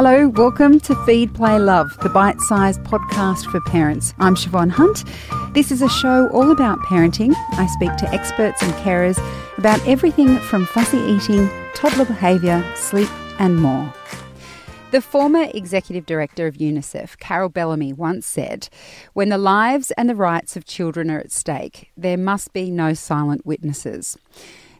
Hello, welcome to Feed, Play, Love, the bite sized podcast for parents. I'm Siobhan Hunt. This is a show all about parenting. I speak to experts and carers about everything from fussy eating, toddler behaviour, sleep, and more. The former executive director of UNICEF, Carol Bellamy, once said, When the lives and the rights of children are at stake, there must be no silent witnesses.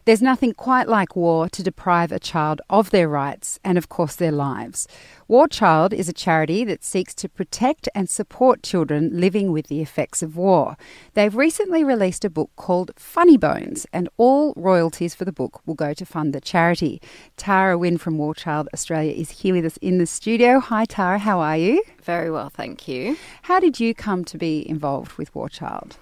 There's nothing quite like war to deprive a child of their rights and, of course, their lives. War Child is a charity that seeks to protect and support children living with the effects of war. They've recently released a book called Funny Bones, and all royalties for the book will go to fund the charity. Tara Wynne from War Child Australia is here with us in the studio. Hi, Tara, how are you? Very well, thank you. How did you come to be involved with War Child?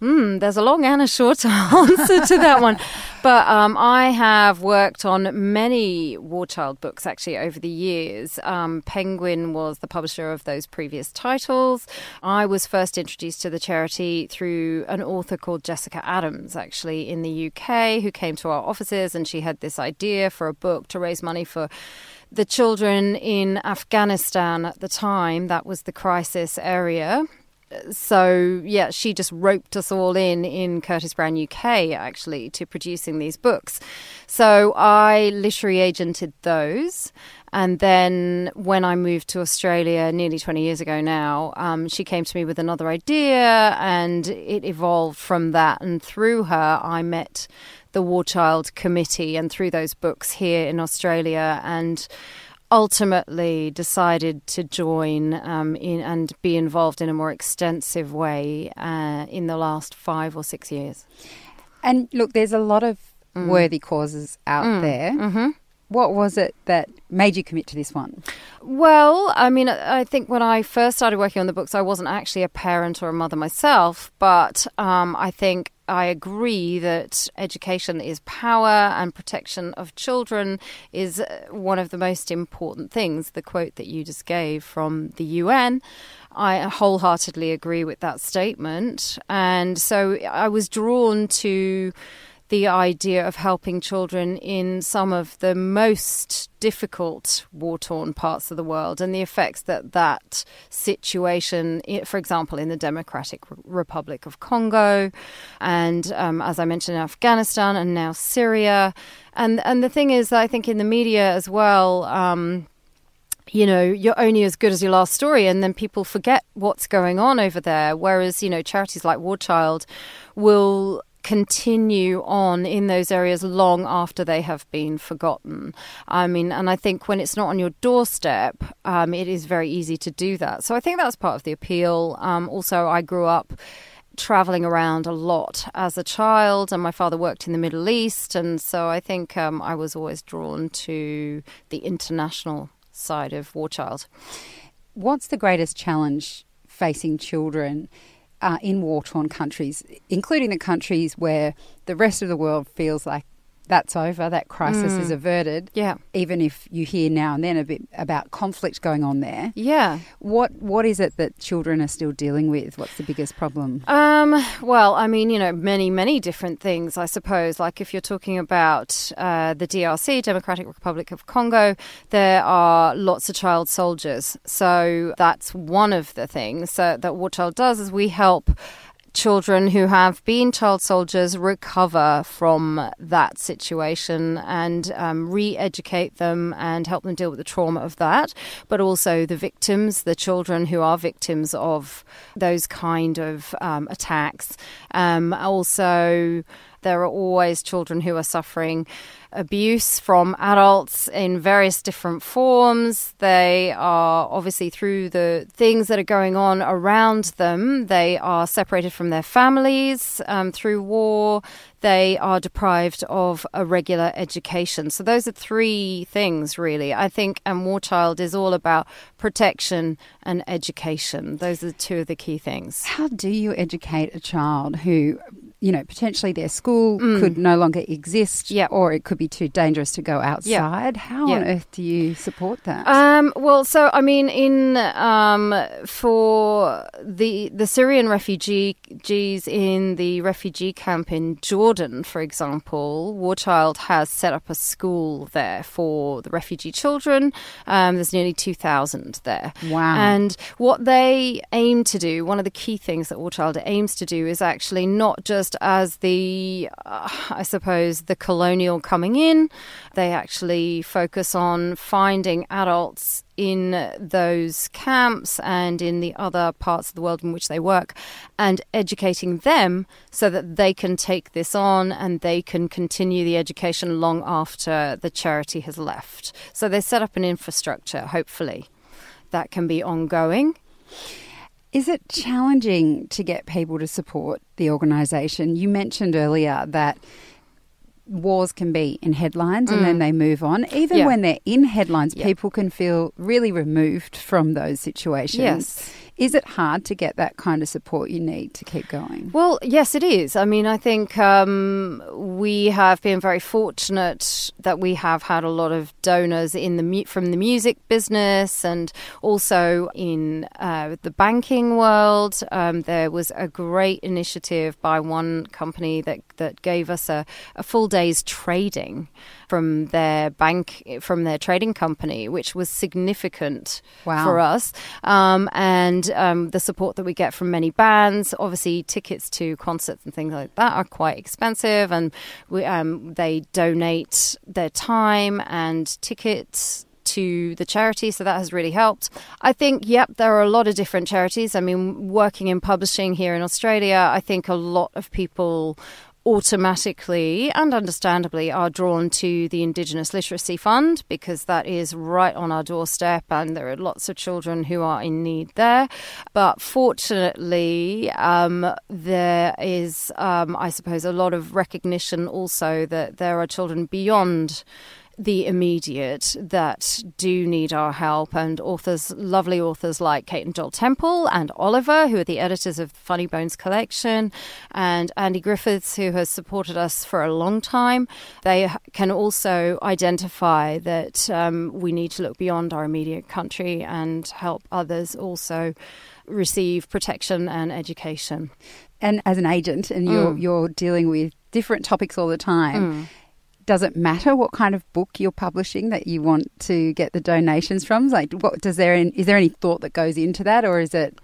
Mm, there's a long and a short answer to that one. But um, I have worked on many War Child books actually over the years. Um, Penguin was the publisher of those previous titles. I was first introduced to the charity through an author called Jessica Adams, actually, in the UK, who came to our offices and she had this idea for a book to raise money for the children in Afghanistan at the time. That was the crisis area so yeah, she just roped us all in in Curtis Brown UK actually to producing these books. So I literary agented those, and then when I moved to Australia nearly 20 years ago now, um, she came to me with another idea, and it evolved from that. And through her, I met the War Child Committee, and through those books here in Australia, and ultimately decided to join um, in and be involved in a more extensive way uh, in the last five or six years. And look, there's a lot of mm. worthy causes out mm. there. Mm-hmm. What was it that made you commit to this one? Well, I mean, I think when I first started working on the books, I wasn't actually a parent or a mother myself, but um, I think I agree that education is power and protection of children is uh, one of the most important things. The quote that you just gave from the UN. I wholeheartedly agree with that statement. And so I was drawn to the idea of helping children in some of the most difficult war torn parts of the world and the effects that that situation, for example, in the Democratic Republic of Congo, and um, as I mentioned, Afghanistan, and now Syria. And, and the thing is, I think in the media as well, um, you know, you're only as good as your last story, and then people forget what's going on over there. Whereas, you know, charities like War Child will continue on in those areas long after they have been forgotten. I mean, and I think when it's not on your doorstep, um, it is very easy to do that. So I think that's part of the appeal. Um, also, I grew up traveling around a lot as a child, and my father worked in the Middle East, and so I think um, I was always drawn to the international side of War Child. What's the greatest challenge facing children uh, in war torn countries, including the countries where the rest of the world feels like that's over, that crisis mm. is averted. Yeah. Even if you hear now and then a bit about conflict going on there. Yeah. What What is it that children are still dealing with? What's the biggest problem? Um. Well, I mean, you know, many many different things. I suppose. Like if you're talking about uh, the DRC, Democratic Republic of Congo, there are lots of child soldiers. So that's one of the things that War Child does is we help children who have been child soldiers recover from that situation and um, re educate them and help them deal with the trauma of that, but also the victims, the children who are victims of those kind of um, attacks. Um, also, there are always children who are suffering abuse from adults in various different forms. They are obviously through the things that are going on around them, they are separated from their families um, through war. They are deprived of a regular education. So, those are three things, really. I think and War Child is all about protection and education. Those are two of the key things. How do you educate a child who you know, potentially their school could no longer exist, Mm. Yeah. or it could be too dangerous to go outside. How on earth do you support that? Um, well, so I mean, in um, for the the Syrian refugees in the refugee camp in Jordan, for example, War Child has set up a school there for the refugee children. Um, there's nearly two thousand there. Wow. And what they aim to do, one of the key things that War Child aims to do, is actually not just as the, uh, I suppose, the colonial coming in. They actually focus on finding adults in those camps and in the other parts of the world in which they work and educating them so that they can take this on and they can continue the education long after the charity has left. So they set up an infrastructure, hopefully, that can be ongoing. Is it challenging to get people to support the organisation? You mentioned earlier that wars can be in headlines and then they move on. Even Mm. Yeah. when they're in headlines, Yeah. people can feel really removed from those situations. Yes. Is it hard to get that kind of support you need to keep going? Well, yes, it is. I mean, I think um, we have been very fortunate that we have had a lot of donors in the from the music business and also in uh, the banking world. Um, there was a great initiative by one company that that gave us a, a full day's trading from their bank from their trading company, which was significant Wow. for us. Um, and um, the support that we get from many bands, obviously tickets to concerts and things like that are quite expensive, and we, um, they donate their time and tickets to the charity, so that has really helped. I think, yep, there are a lot of different charities. I mean, working in publishing here in Australia, I think a lot of people automatically and understandably are drawn to the Indigenous Literacy Fund because that is right on our doorstep and there are lots of children who are in need there. But fortunately, um, there is, um, I suppose, a lot of recognition also that there are children beyond the immediate that do need our help and authors lovely authors like Kate and Joel Temple and Oliver who are the editors of Funny Bones collection and Andy Griffiths who has supported us for a long time they can also identify that um, we need to look beyond our immediate country and help others also receive protection and education And as an agent, and you're Mm. you're dealing with different topics all the time. Does it matter what kind of book you're publishing that you want to get the donations from? Like, what does there is there any thought that goes into that, or is it?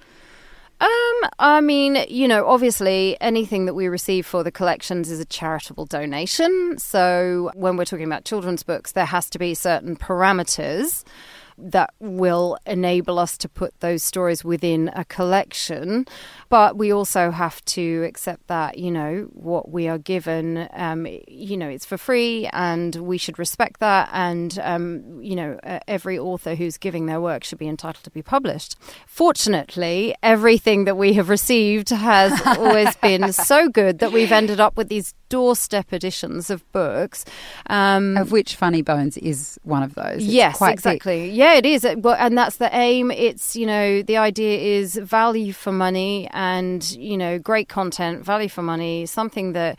Um, I mean, you know, obviously anything that we receive for the collections is a charitable donation. So when we're talking about children's books, there has to be certain parameters that will enable us to put those stories within a collection. But we also have to accept that, you know, what we are given, um, you know, it's for free and we should respect that. And, um, you know, uh, every author who's giving their work should be entitled to be published. Fortunately, everything that we have received has always been so good that we've ended up with these doorstep editions of books. Um, Of which Funny Bones is one of those. It's yes, quite thick. exactly. Yeah, it is. And that's the aim. It's, you know, the idea is value for money and, you know, great content, value for money, something that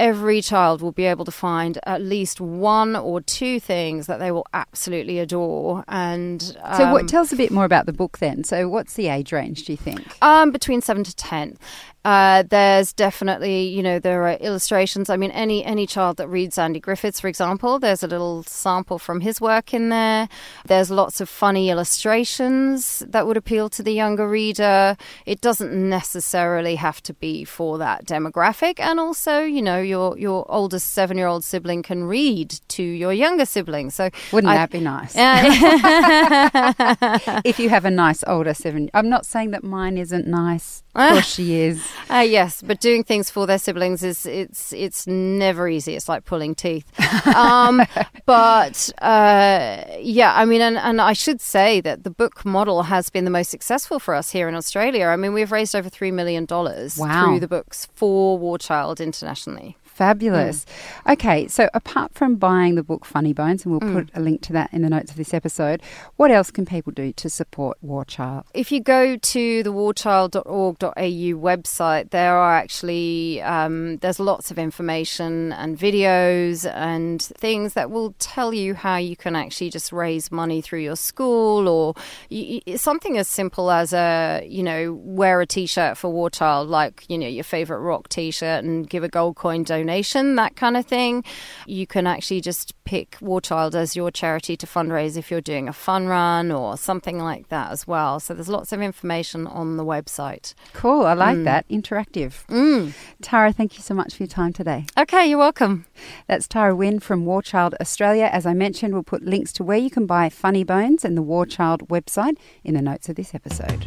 every child will be able to find at least one or two things that they will absolutely adore. And So, what? um, Tell us a bit more about the book then. So, what's the age range? Do you think? um, between seven to ten. Uh, there's definitely, you know, there are illustrations. I mean, any any child that reads Andy Griffiths, for example, there's a little sample from his work in there. There's lots of funny illustrations that would appeal to the younger reader. It doesn't necessarily have to be for that demographic, and also, you know, your your oldest seven year old sibling can read to your younger sibling. So Wouldn't I- that be nice? Uh, if you have a nice older seven, I'm not saying that mine isn't nice. Of course, she is. Uh, yes, but doing things for their siblings is it's it's never easy. It's like pulling teeth. Um, but uh, yeah, I mean, and, and I should say that the book model has been the most successful for us here in Australia. I mean, we've raised over three million dollars Wow. through the books for War Child internationally. Fabulous. Mm. Okay, so apart from buying the book Funny Bones, and we'll Mm. put a link to that in the notes of this episode, what else can people do to support War Child? If you go to the warchild.org.au website, there are actually um, there's lots of information and videos and things that will tell you how you can actually just raise money through your school or something as simple as a you know wear a t-shirt for War Child, like you know your favorite rock t-shirt, and give a gold coin donation, that kind of thing. You can actually just pick War Child as your charity to fundraise if you're doing a fun run or something like that as well. So there's lots of information on the website. Cool, I like Mm. that. Interactive. Mm. Tara, thank you so much for your time today. Okay, you're welcome. That's Tara Wynne from War Child Australia. As I mentioned, we'll put links to where you can buy Funny Bones and the War Child website in the notes of this episode.